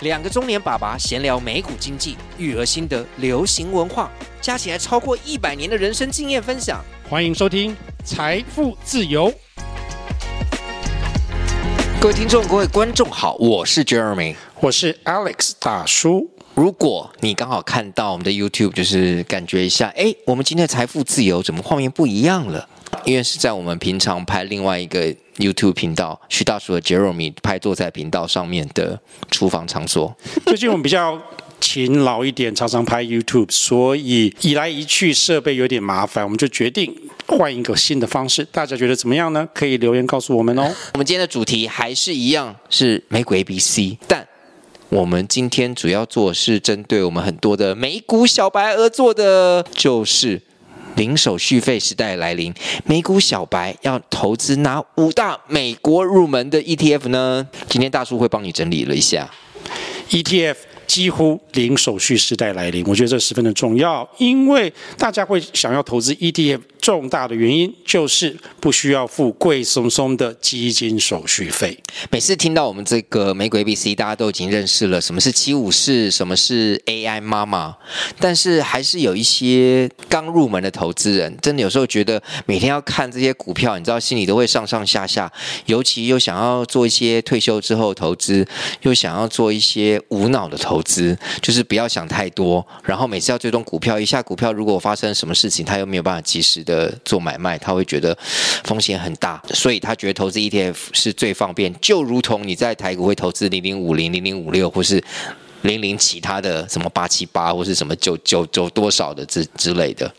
两个中年爸爸闲聊美股经济、育儿心得、流行文化，加起来超过一百年的人生经验分享。欢迎收听《财富自由》。各位听众、各位观众好，我是 Jeremy，我是 Alex 大叔。如果你刚好看到我们的 YouTube，就是感觉一下，哎，我们今天的财富自由怎么画面不一样了？因为是在我们平常拍另外一个 YouTube 频道徐大叔的 Jeremy 拍坐在频道上面的厨房场所。最近我们比较勤劳一点，常常拍 YouTube，所以移来移去设备有点麻烦，我们就决定换一个新的方式。大家觉得怎么样呢？可以留言告诉我们哦。我们今天的主题还是一样，是美股 ABC，但我们今天主要做的是针对我们很多的美股小白而做的，就是。零手续费时代来临，美股小白要投资哪五大美国入门的 ETF 呢？今天大叔会帮你整理了一下 ETF。几乎零手续时代来临，我觉得这十分的重要，因为大家会想要投资 ETF，重大的原因就是不需要付贵松松的基金手续费。每次听到我们这个美股 ABC，大家都已经认识了什么是七武士，什么是 AI 妈妈，但是还是有一些刚入门的投资人，真的有时候觉得每天要看这些股票，你知道心里都会上上下下，尤其又想要做一些退休之后投资，又想要做一些无脑的投。资就是不要想太多，然后每次要追踪股票，一下股票如果发生什么事情，他又没有办法及时的呃做买卖，他会觉得风险很大，所以他觉得投资 ETF 是最方便，就如同你在台股会投资零零五零、零零五六，或是零零其他的什么八七八，或是什么九九九多少的之之类的。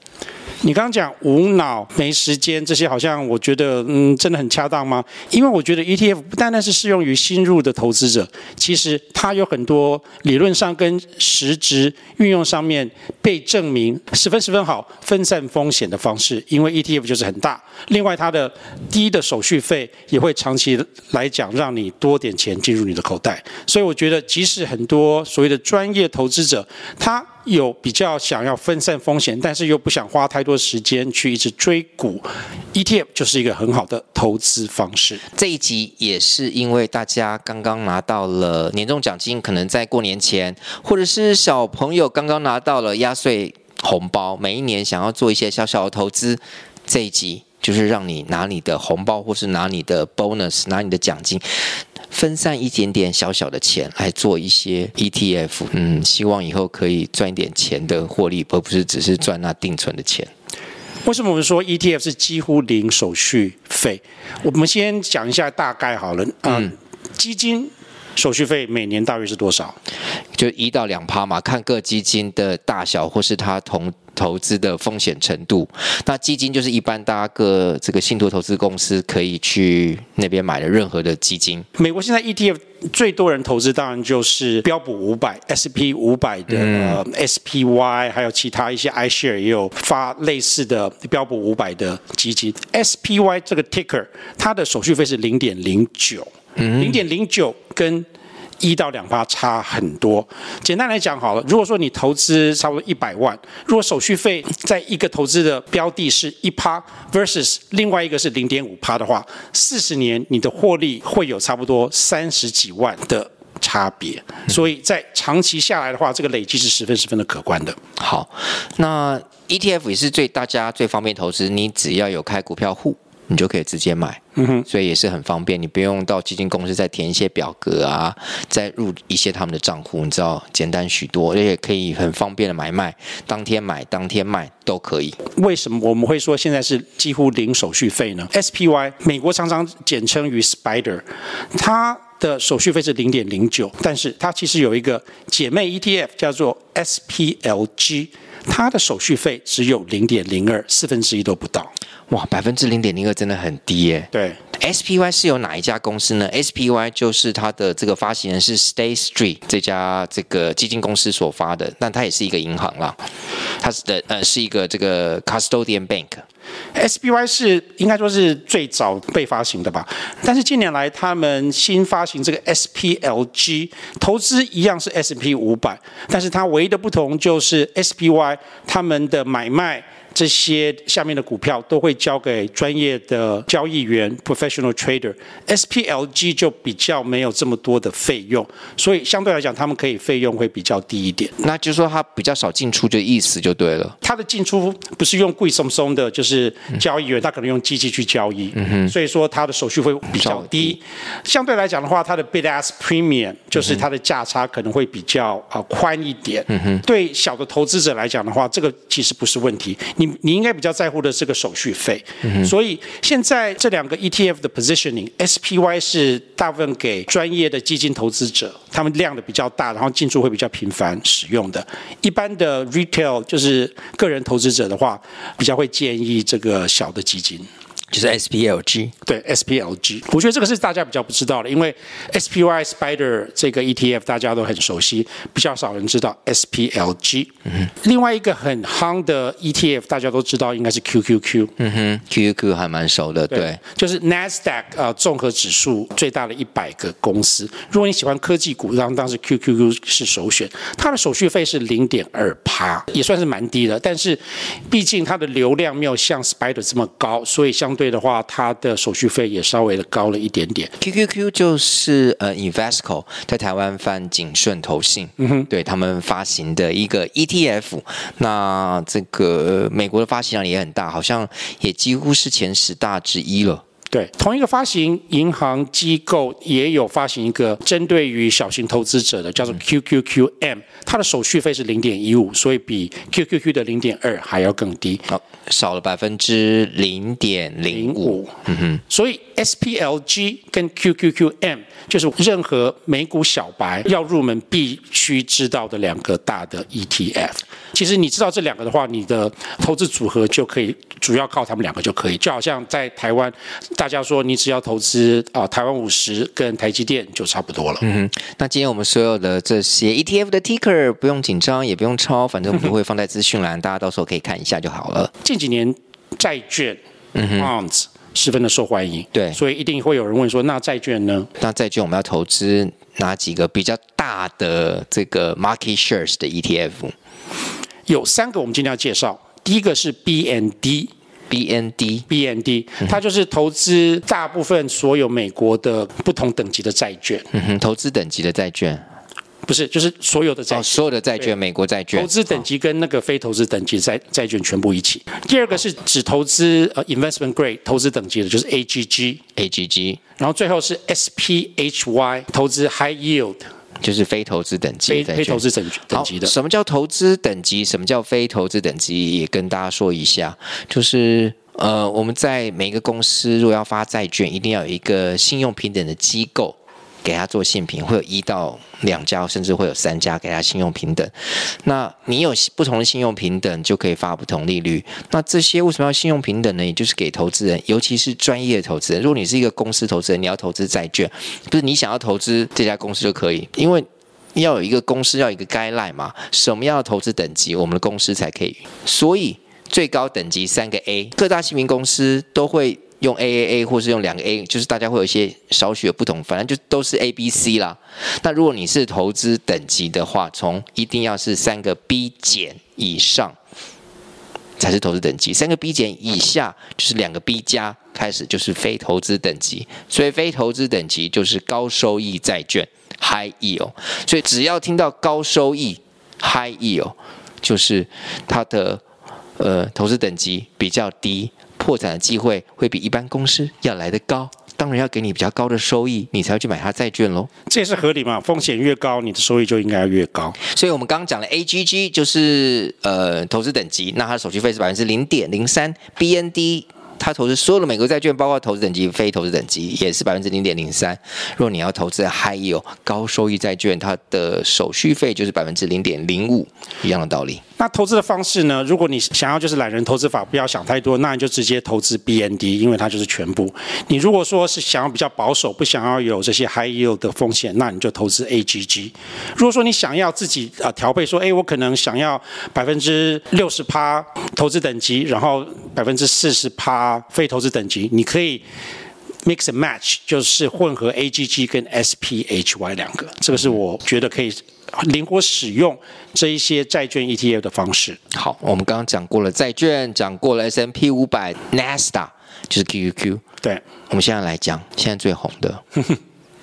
你刚刚讲无脑没时间这些，好像我觉得嗯，真的很恰当吗？因为我觉得 ETF 不单单是适用于新入的投资者，其实它有很多理论上跟实质运用上面被证明十分十分好分散风险的方式。因为 ETF 就是很大，另外它的低的手续费也会长期来讲让你多点钱进入你的口袋。所以我觉得，即使很多所谓的专业投资者，他有比较想要分散风险，但是又不想花太多时间去一直追股，ETF 就是一个很好的投资方式。这一集也是因为大家刚刚拿到了年终奖金，可能在过年前，或者是小朋友刚刚拿到了压岁红包，每一年想要做一些小小的投资，这一集就是让你拿你的红包，或是拿你的 bonus，拿你的奖金。分散一点点小小的钱来做一些 ETF，嗯，希望以后可以赚一点钱的获利，而不是只是赚那定存的钱。为什么我们说 ETF 是几乎零手续费？我们先讲一下大概好了。嗯，嗯基金手续费每年大约是多少？就一到两趴嘛，看各基金的大小或是它同。投资的风险程度，那基金就是一般大家各这个信托投资公司可以去那边买的任何的基金。美国现在 ETF 最多人投资，当然就是标普五百、S&P 五百的、嗯、SPY，还有其他一些 iShare 也有发类似的标普五百的基金。SPY 这个 ticker 它的手续费是零点零九，零点零九跟一到两趴差很多。简单来讲好了，如果说你投资差不多一百万，如果手续费在一个投资的标的是一趴 versus 另外一个是零点五趴的话，四十年你的获利会有差不多三十几万的差别。所以在长期下来的话，这个累积是十分十分的可观的。好，那 ETF 也是最大家最方便投资，你只要有开股票户。你就可以直接买，嗯哼，所以也是很方便，你不用到基金公司再填一些表格啊，再入一些他们的账户，你知道简单许多，而且可以很方便的买卖，当天买当天卖都可以。为什么我们会说现在是几乎零手续费呢？SPY 美国常常简称于 Spider，它的手续费是零点零九，但是它其实有一个姐妹 ETF 叫做 SPLG。它的手续费只有零点零二，四分之一都不到。哇，百分之零点零二真的很低耶。对，SPY 是有哪一家公司呢？SPY 就是它的这个发行人是 State Street 这家这个基金公司所发的，但它也是一个银行啦，它是的呃是一个这个 Custodian Bank。SPY 是应该说是最早被发行的吧，但是近年来他们新发行这个 SPLG 投资一样是 S&P 五百，但是它唯一的不同就是 SPY 他们的买卖。这些下面的股票都会交给专业的交易员 （professional trader），SPLG 就比较没有这么多的费用，所以相对来讲，他们可以费用会比较低一点。那就是说，它比较少进出，就意思就对了。它的进出不是用贵松松的，就是交易员，他可能用机器去交易，嗯哼，所以说它的手续费比较低。相对来讲的话，它的 bid-ask premium 就是它的价差可能会比较啊宽一点。嗯哼，对小的投资者来讲的话，这个其实不是问题。你你应该比较在乎的是个手续费，所以现在这两个 ETF 的 positioning，SPY 是大部分给专业的基金投资者，他们量的比较大，然后进出会比较频繁使用的。一般的 retail 就是个人投资者的话，比较会建议这个小的基金。就是 SPLG，对 SPLG，我觉得这个是大家比较不知道的，因为 SPY Spider 这个 ETF 大家都很熟悉，比较少人知道 SPLG。嗯哼，另外一个很夯的 ETF 大家都知道应该是 QQQ。嗯哼，QQQ 还蛮熟的，对，对就是 NASDAQ 呃综合指数最大的一百个公司。如果你喜欢科技股，然后当时 QQQ 是首选，它的手续费是零点二趴，也算是蛮低的，但是毕竟它的流量没有像 Spider 这么高，所以相对的话，它的手续费也稍微的高了一点点。QQQ 就是呃 Investco 在台湾翻景顺投信，嗯哼，对他们发行的一个 ETF。那这个美国的发行量也很大，好像也几乎是前十大之一了。对，同一个发行银行机构也有发行一个针对于小型投资者的，叫做 QQQM，它的手续费是零点一五，所以比 QQQ 的零点二还要更低，哦，少了百分之零点零五。嗯哼，所以 SPLG 跟 QQQM 就是任何美股小白要入门必须知道的两个大的 ETF。其实你知道这两个的话，你的投资组合就可以主要靠他们两个就可以，就好像在台湾。大家说，你只要投资啊，台湾五十跟台积电就差不多了。嗯哼，那今天我们所有的这些 ETF 的 ticker 不用紧张，也不用抄，反正我们会放在资讯栏，大家到时候可以看一下就好了。近几年债券嗯哼十分的受欢迎，对，所以一定会有人问说，那债券呢？那债券我们要投资哪几个比较大的这个 market shares 的 ETF？有三个，我们今天要介绍。第一个是 BND。BND，BND，它就是投资大部分所有美国的不同等级的债券。嗯哼，投资等级的债券，不是，就是所有的债所有的债券，美国债券。投资等级跟那个非投资等级债债券全部一起。第二个是只投资呃 investment grade 投资等级的，就是 AGG，AGG。然后最后是 SPHY 投资 high yield。就是非投资等级，非非投资等等级的。什么叫投资等级？什么叫非投资等级？也跟大家说一下。就是呃，我们在每个公司如果要发债券，一定要有一个信用平等的机构。给他做信评，会有一到两家，甚至会有三家给他信用评等。那你有不同的信用评等，就可以发不同利率。那这些为什么要信用评等呢？也就是给投资人，尤其是专业投资人。如果你是一个公司投资人，你要投资债券，不是你想要投资这家公司就可以，因为要有一个公司要一个 guideline 嘛，什么样的投资等级，我们的公司才可以。所以最高等级三个 A，各大信评公司都会。用 AAA 或是用两个 A，就是大家会有一些少许的不同，反正就都是 A、B、C 啦。那如果你是投资等级的话，从一定要是三个 B 减以上才是投资等级，三个 B 减以下就是两个 B 加开始就是非投资等级。所以非投资等级就是高收益债券 High Yield。所以只要听到高收益 High Yield，就是它的呃投资等级比较低。破产的机会会比一般公司要来得高，当然要给你比较高的收益，你才要去买它债券喽。这也是合理嘛，风险越高，你的收益就应该要越高。所以我们刚刚讲的 AGG 就是呃投资等级，那它的手续费是百分之零点零三，BND 他投资所有的美国债券，包括投资等级、非投资等级，也是百分之零点零三。如果你要投资 high yield 高收益债券，它的手续费就是百分之零点零五，一样的道理。那投资的方式呢？如果你想要就是懒人投资法，不要想太多，那你就直接投资 BND，因为它就是全部。你如果说是想要比较保守，不想要有这些 high yield 的风险，那你就投资 AGG。如果说你想要自己啊调配，说哎，我可能想要百分之六十趴投资等级，然后百分之四十趴非投资等级，你可以 mix and match，就是混合 AGG 跟 SPHY 两个。这个是我觉得可以。灵活使用这一些债券 ETF 的方式。好，我们刚刚讲过了债券，讲过了 S M P 五百，NASDAQ 就是 QQQ。对，我们现在来讲现在最红的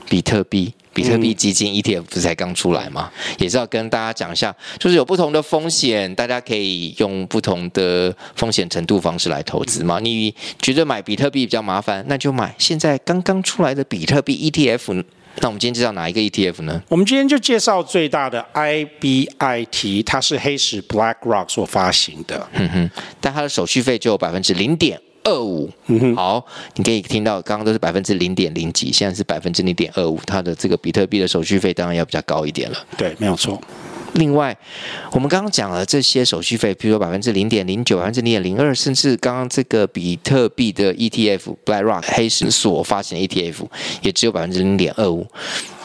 比特币，比特币基金 ETF 不是才刚出来吗？嗯、也是要跟大家讲一下，就是有不同的风险，大家可以用不同的风险程度方式来投资嘛。你觉得买比特币比较麻烦，那就买现在刚刚出来的比特币 ETF。那我们今天介绍哪一个 ETF 呢？我们今天就介绍最大的 IBIT，它是黑石 BlackRock 所发行的。嗯哼，但它的手续费就有百分之零点二五。好，你可以听到刚刚都是百分之零点零几，现在是百分之零点二五，它的这个比特币的手续费当然要比较高一点了。对，没有错。另外，我们刚刚讲了这些手续费，比如说百分之零点零九、百分之零点零二，甚至刚刚这个比特币的 ETF BlackRock 黑石所发行的 ETF 也只有百分之零点二五，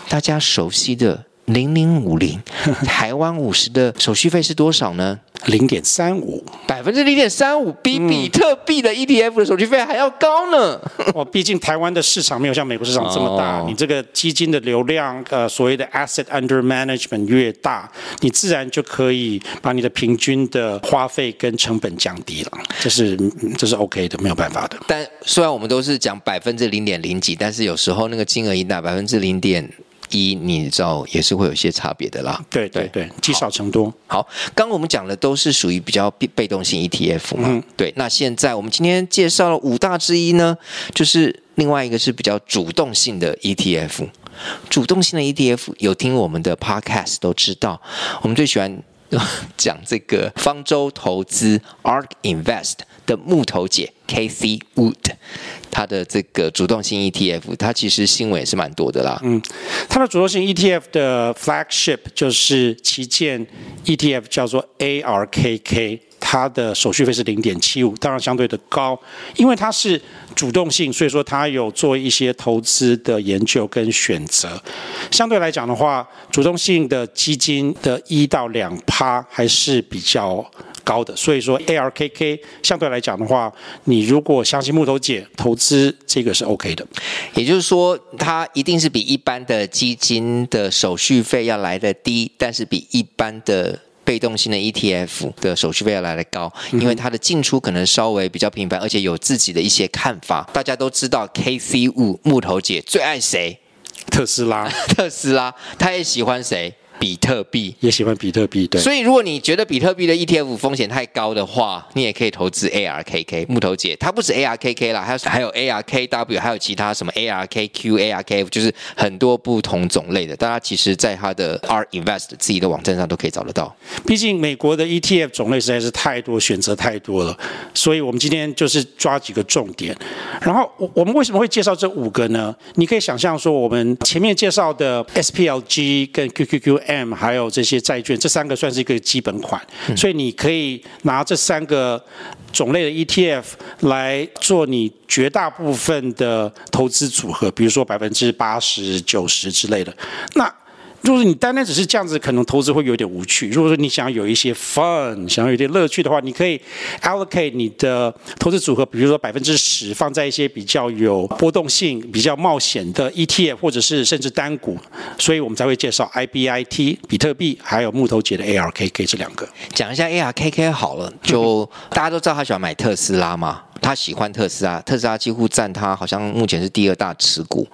大家熟悉的。零零五零，台湾五十的手续费是多少呢？零点三五，百分之零点三五，比比特币的 ETF 的手续费还要高呢。哦，毕竟台湾的市场没有像美国市场这么大，哦、你这个基金的流量，呃，所谓的 asset under management 越大，你自然就可以把你的平均的花费跟成本降低了，这是这是 OK 的，没有办法的。但虽然我们都是讲百分之零点零几，但是有时候那个金额一大，百分之零点。一，你知道也是会有些差别的啦。对对对，积少成多。好，刚刚我们讲的都是属于比较被被动性 ETF 嘛。嗯。对，那现在我们今天介绍了五大之一呢，就是另外一个是比较主动性的 ETF。主动性的 ETF 有听我们的 Podcast 都知道，我们最喜欢 讲这个方舟投资 ARK Invest 的木头姐 Cathie Wood。它的这个主动性 ETF，它其实新闻也是蛮多的啦。嗯，它的主动性 ETF 的 flagship 就是旗舰 ETF，叫做 ARKK，它的手续费是零点七五，当然相对的高，因为它是主动性，所以说它有做一些投资的研究跟选择。相对来讲的话，主动性的基金的一到两趴还是比较高的，所以说 ARKK 相对来讲的话，你如果相信木头姐投资这个是 OK 的，也就是说它一定是比一般的基金的手续费要来的低，但是比一般的被动性的 ETF 的手续费要来的高，因为它的进出可能稍微比较频繁，而且有自己的一些看法。大家都知道 Cathie Wood 木头姐最爱谁？特斯拉，特斯拉，她也喜欢谁？比特币也喜欢比特币，对。所以如果你觉得比特币的 ETF 风险太高的话，你也可以投资 ARKK 木头姐。它不止 ARKK 啦，还有还有 ARKW，还有其他什么 ARKQ、ARKF，就是很多不同种类的。大家其实在它的 ARK Invest 自己的网站上都可以找得到。毕竟美国的 ETF 种类实在是太多，选择太多了，所以我们今天就是抓几个重点。然后我我们为什么会介绍这五个呢？你可以想象说，我们前面介绍的 SPLG 跟 QQQ。M 还有这些债券，这三个算是一个基本款，嗯、所以你可以拿这三个种类的 ETF 来做你绝大部分的投资组合，比如说百分之八十九十之类的。那如果你单单只是这样子，可能投资会有点无趣。如果说你想要有一些 fun，想要有点乐趣的话，你可以 allocate 你的投资组合，比如说百分之十放在一些比较有波动性、比较冒险的 ETF，或者是甚至单股。所以我们才会介绍 IBIT 比特币，还有木头姐的 ARKK 这两个。讲一下 ARKK 好了，就大家都知道他喜欢买特斯拉嘛。他喜欢特斯拉，特斯拉几乎占他好像目前是第二大持股。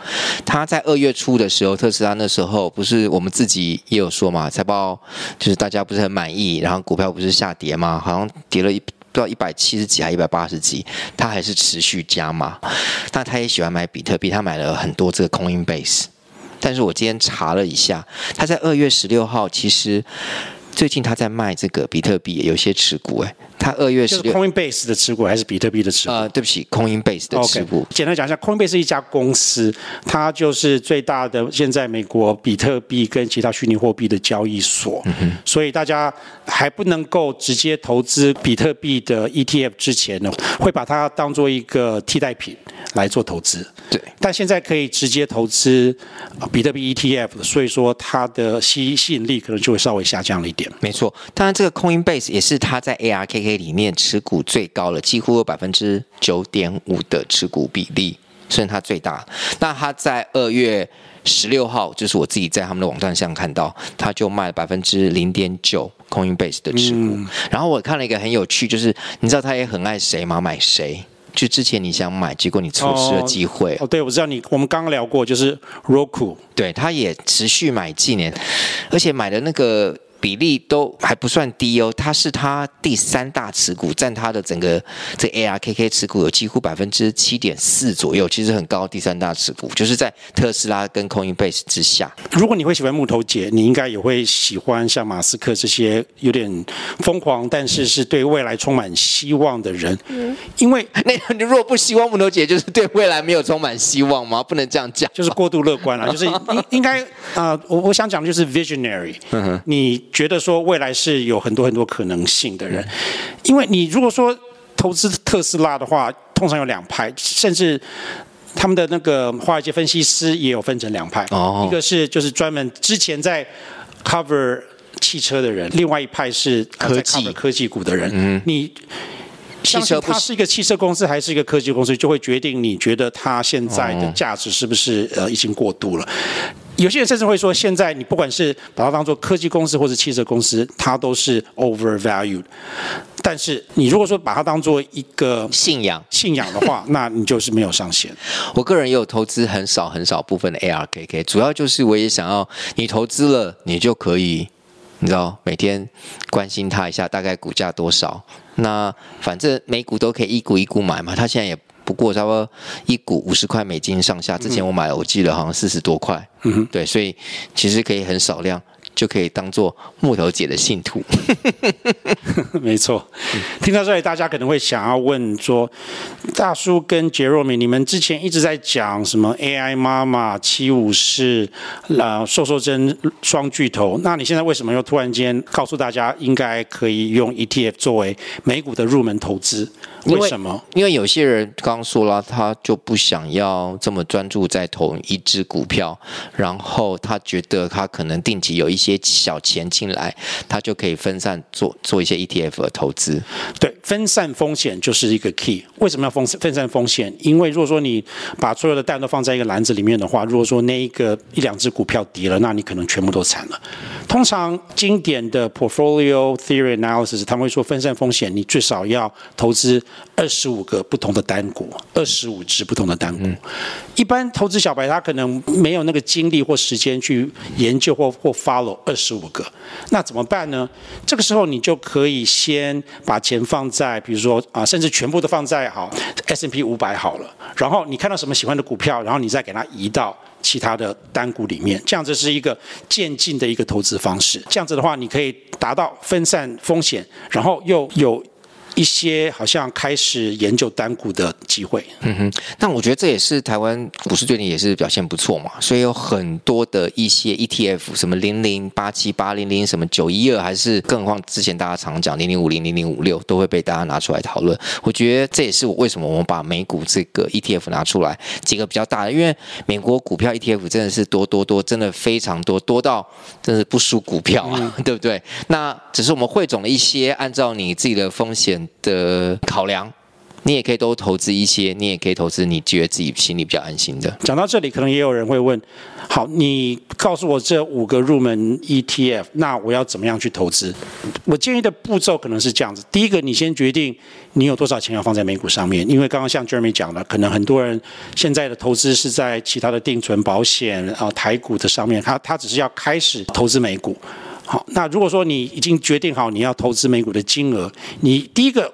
他在二月初的时候，特斯拉那时候不是我们自己也有说嘛，财报就是大家不是很满意，然后股票不是下跌嘛，好像跌了一不知道一百七十几还一百八十几，他还是持续加码。但他也喜欢买比特币，他买了很多这个 Coinbase。但是我今天查了一下，他在二月十六号其实。最近他在卖这个比特币，有些持股诶，它二月是 Coinbase 的持股还是比特币的持股？呃，对不起，Coinbase 的持股。Okay. 简单讲一下，Coinbase 是一家公司，它就是最大的现在美国比特币跟其他虚拟货币的交易所。嗯哼。所以大家还不能够直接投资比特币的 ETF 之前呢，会把它当做一个替代品来做投资。对。但现在可以直接投资比特币 ETF，所以说它的吸吸引力可能就会稍微下降了一点。没错，当然这个 Coinbase 也是它在 ARKK。里面持股最高了，几乎有百分之九点五的持股比例，所以它最大。那它在二月十六号，就是我自己在他们的网站上看到，它就卖了百分之零点九 Coinbase 的持股。嗯、然后我看了一个很有趣，就是你知道他也很爱谁吗？买谁？就之前你想买，结果你错失了机会。哦，哦，对，我知道你，我们刚刚聊过，就是 Roku，对，他也持续买纪年，而且买的那个。比例都还不算低哦，它是它第三大持股，占它的整个这 ARKK 持股有几乎百分之七点四左右，其实很高。第三大持股就是在特斯拉跟 Coinbase 之下。如果你会喜欢木头姐，你应该也会喜欢像马斯克这些有点疯狂，但是是对未来充满希望的人。嗯，因为 那你如果不希望木头姐，就是对未来没有充满希望吗？不能这样讲，就是过度乐观了。就是应应该啊，我、呃、我想讲的就是 visionary。嗯哼，你。觉得说未来是有很多很多可能性的人，因为你如果说投资特斯拉的话，通常有两派，甚至他们的那个华尔街分析师也有分成两派。哦，一个是就是专门之前在 cover 汽车的人，另外一派是科技科技股的人。嗯，你相信它是一个汽车公司还是一个科技公司，就会决定你觉得它现在的价值是不是呃已经过度了。有些人甚至会说，现在你不管是把它当做科技公司或者汽车公司，它都是 overvalued。但是你如果说把它当做一个信仰信仰的话，那你就是没有上限。我个人也有投资很少很少部分的 ARKK，主要就是我也想要你投资了，你就可以你知道每天关心它一下，大概股价多少。那反正每股都可以一股一股买嘛，它现在也。不过差不多一股五十块美金上下，之前我买了，我记得好像四十多块。对，所以其实可以很少量就可以当做木头姐的信徒。没错，听到这里，大家可能会想要问说：大叔跟杰若米，你们之前一直在讲什么 AI 妈妈、七武士、呃，瘦瘦针双巨头，那你现在为什么又突然间告诉大家应该可以用 ETF 作为美股的入门投资？为什么？因为有些人刚刚说了，他就不想要这么专注在投一只股票，然后他觉得他可能定期有一些些小钱进来，他就可以分散做做一些 ETF 的投资。对，分散风险就是一个 key。为什么要分分散风险？因为如果说你把所有的蛋都放在一个篮子里面的话，如果说那一个一两只股票跌了，那你可能全部都惨了。通常经典的 portfolio theory analysis，他们会说分散风险，你最少要投资。二十五个不同的单股，二十五只不同的单股。嗯、一般投资小白他可能没有那个精力或时间去研究或或 follow 二十五个，那怎么办呢？这个时候你就可以先把钱放在，比如说啊，甚至全部都放在好 S&P 五百好了。然后你看到什么喜欢的股票，然后你再给它移到其他的单股里面，这样子是一个渐进的一个投资方式。这样子的话，你可以达到分散风险，然后又有。一些好像开始研究单股的机会，嗯哼，但我觉得这也是台湾股市最近也是表现不错嘛，所以有很多的一些 ETF，什么零零八七八零零，什么九一二，还是更何况之前大家常讲零零五零零零五六，都会被大家拿出来讨论。我觉得这也是我为什么我们把美股这个 ETF 拿出来几个比较大的，因为美国股票 ETF 真的是多多多，真的非常多，多到真的不输股票啊，嗯、对不对？那只是我们汇总了一些，按照你自己的风险。的考量，你也可以多投资一些，你也可以投资你觉得自己心里比较安心的。讲到这里，可能也有人会问：好，你告诉我这五个入门 ETF，那我要怎么样去投资？我建议的步骤可能是这样子：第一个，你先决定你有多少钱要放在美股上面，因为刚刚像 Jeremy 讲的，可能很多人现在的投资是在其他的定存、保险啊、台股的上面，他他只是要开始投资美股。好，那如果说你已经决定好你要投资美股的金额，你第一个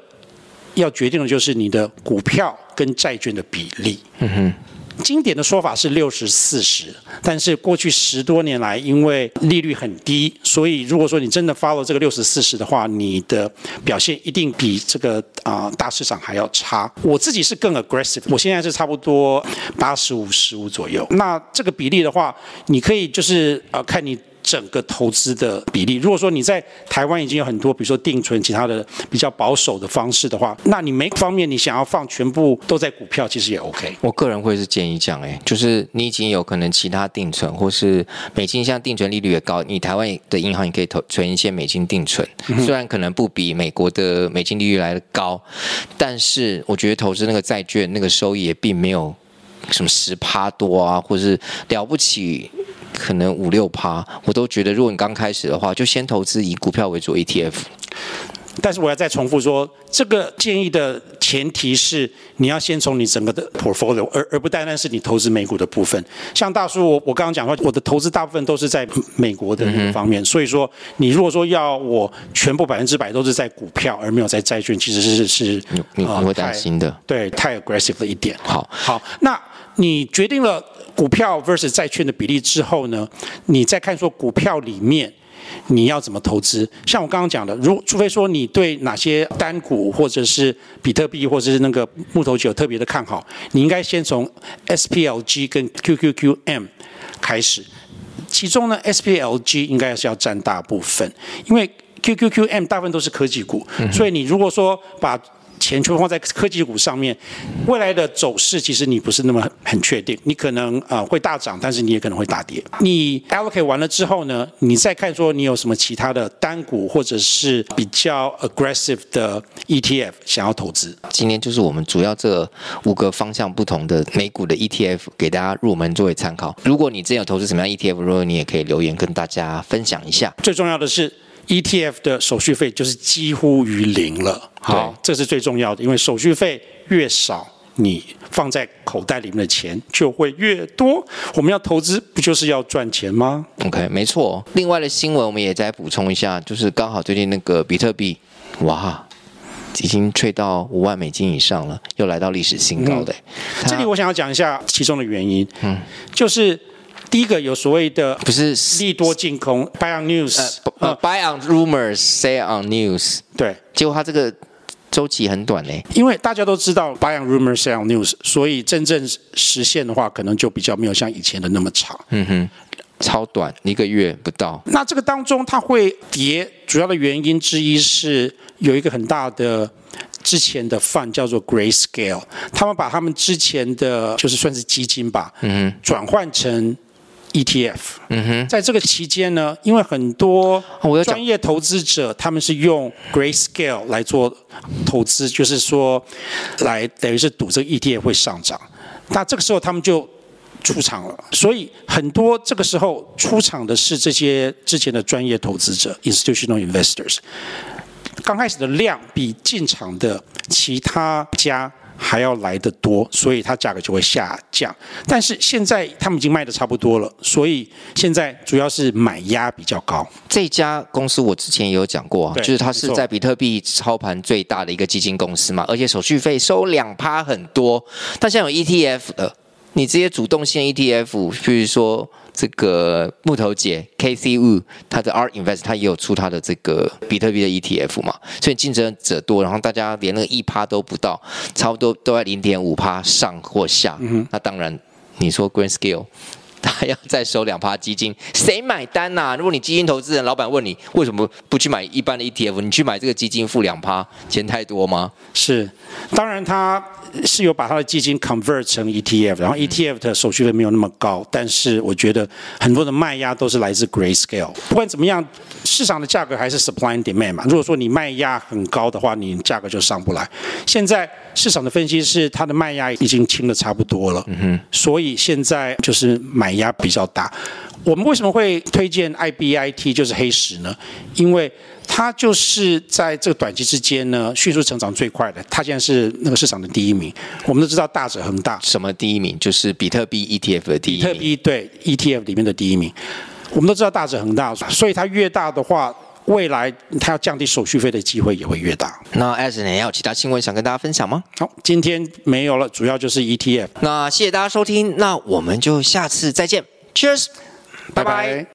要决定的就是你的股票跟债券的比例。嗯哼，经典的说法是六十四十，但是过去十多年来，因为利率很低，所以如果说你真的 follow 这个六十四十的话，你的表现一定比这个啊、大市场还要差。我自己是更 aggressive，我现在是差不多八十五十五左右。那这个比例的话，你可以就是呃看你。整个投资的比例，如果说你在台湾已经有很多，比如说定存、其他的比较保守的方式的话，那你每方面你想要放全部都在股票，其实也 OK。我个人会是建议这样，哎，就是你已经有可能其他定存，或是美金，像定存利率也高，你台湾的银行也可以投存一些美金定存，虽然可能不比美国的美金利率来的高，但是我觉得投资那个债券那个收益也并没有什么十趴多啊，或是了不起。可能五六趴，我都觉得，如果你刚开始的话，就先投资以股票为主 ETF。但是我要再重复说，这个建议的前提是你要先从你整个的 portfolio，而而不单单是你投资美股的部分。像大叔，我我刚刚讲说，我的投资大部分都是在美国的那个方面，嗯、所以说你如果说要我全部百分之百都是在股票，而没有在债券，其实是是你你会担心的，对，太 aggressive 了一点。好，好，那你决定了。股票 versus 债券的比例之后呢，你再看说股票里面你要怎么投资？像我刚刚讲的，如除非说你对哪些单股或者是比特币或者是那个木头酒特别的看好，你应该先从 SPLG 跟 QQQM 开始。其中呢，SPLG 应该是要占大部分，因为 QQQM 大部分都是科技股，所以你如果说把钱全放在科技股上面，未来的走势其实你不是那么很确定，你可能啊、呃、会大涨，但是你也可能会大跌。你 allocate 完了之后呢，你再看说你有什么其他的单股或者是比较 aggressive 的 ETF 想要投资。今天就是我们主要这五个方向不同的美股的 ETF 给大家入门作为参考。如果你真有投资什么样 ETF，如果你也可以留言跟大家分享一下。最重要的是。ETF 的手续费就是几乎于零了，好，这是最重要的，因为手续费越少，你放在口袋里面的钱就会越多。我们要投资，不就是要赚钱吗？OK，没错。另外的新闻我们也再补充一下，就是刚好最近那个比特币，哇，已经吹到五万美金以上了，又来到历史新高的。嗯、这里我想要讲一下其中的原因，嗯，就是。第一个有所谓的不是利多净空，buy on news，呃，buy on rumors，sell on news，对，结果它这个周期很短嘞，因为大家都知道 buy on rumors，sell on news，所以真正实现的话，可能就比较没有像以前的那么长，嗯哼，超短，一个月不到。那这个当中它会跌，主要的原因之一是有一个很大的之前的 fund 叫做 Grayscale，他们把他们之前的就是算是基金吧，嗯哼，转换成。ETF，嗯哼，在这个期间呢，因为很多专业投资者他们是用 Grayscale 来做投资，就是说来等于是赌这个 ETF 会上涨。那这个时候他们就出场了，所以很多这个时候出场的是这些之前的专业投资者 （institutional investors）。刚开始的量比进场的其他家。还要来得多，所以它价格就会下降。但是现在他们已经卖的差不多了，所以现在主要是买压比较高。这家公司我之前也有讲过，就是它是在比特币操盘最大的一个基金公司嘛，而且手续费收两趴很多。但现在有 ETF 的，你这些主动性 ETF，比如说。这个木头姐 Cathie Wood，他的 Art Invest，他也有出他的这个比特币的 ETF 嘛，所以竞争者多，然后大家连那个一趴都不到，差不多都在零点五趴上或下。嗯、那当然，你说 Grayscale，他要再收两趴基金，谁买单呐、啊？如果你基金投资人，老板问你为什么不去买一般的 ETF，你去买这个基金付两趴，钱太多吗？是，当然他。是有把他的基金 convert 成 ETF，然后 ETF 的手续费没有那么高，但是我觉得很多的卖压都是来自 Grayscale。不管怎么样，市场的价格还是 supply and demand 嘛。如果说你卖压很高的话，你价格就上不来。现在市场的分析是它的卖压已经清的差不多了，嗯哼，所以现在就是买压比较大。我们为什么会推荐 IBIT 就是黑石呢？因为它就是在这个短期之间呢，迅速成长最快的。它现在是那个市场的第一名。我们都知道大者恒大，什么第一名？就是比特币 ETF 的第一名。比特币对 ETF 里面的第一名。我们都知道大者恒大，所以它越大的话，未来它要降低手续费的机会也会越大。那 Alex 你还有其他新闻想跟大家分享吗？好，今天没有了，主要就是 ETF。那谢谢大家收听，那我们就下次再见，Cheers。拜拜。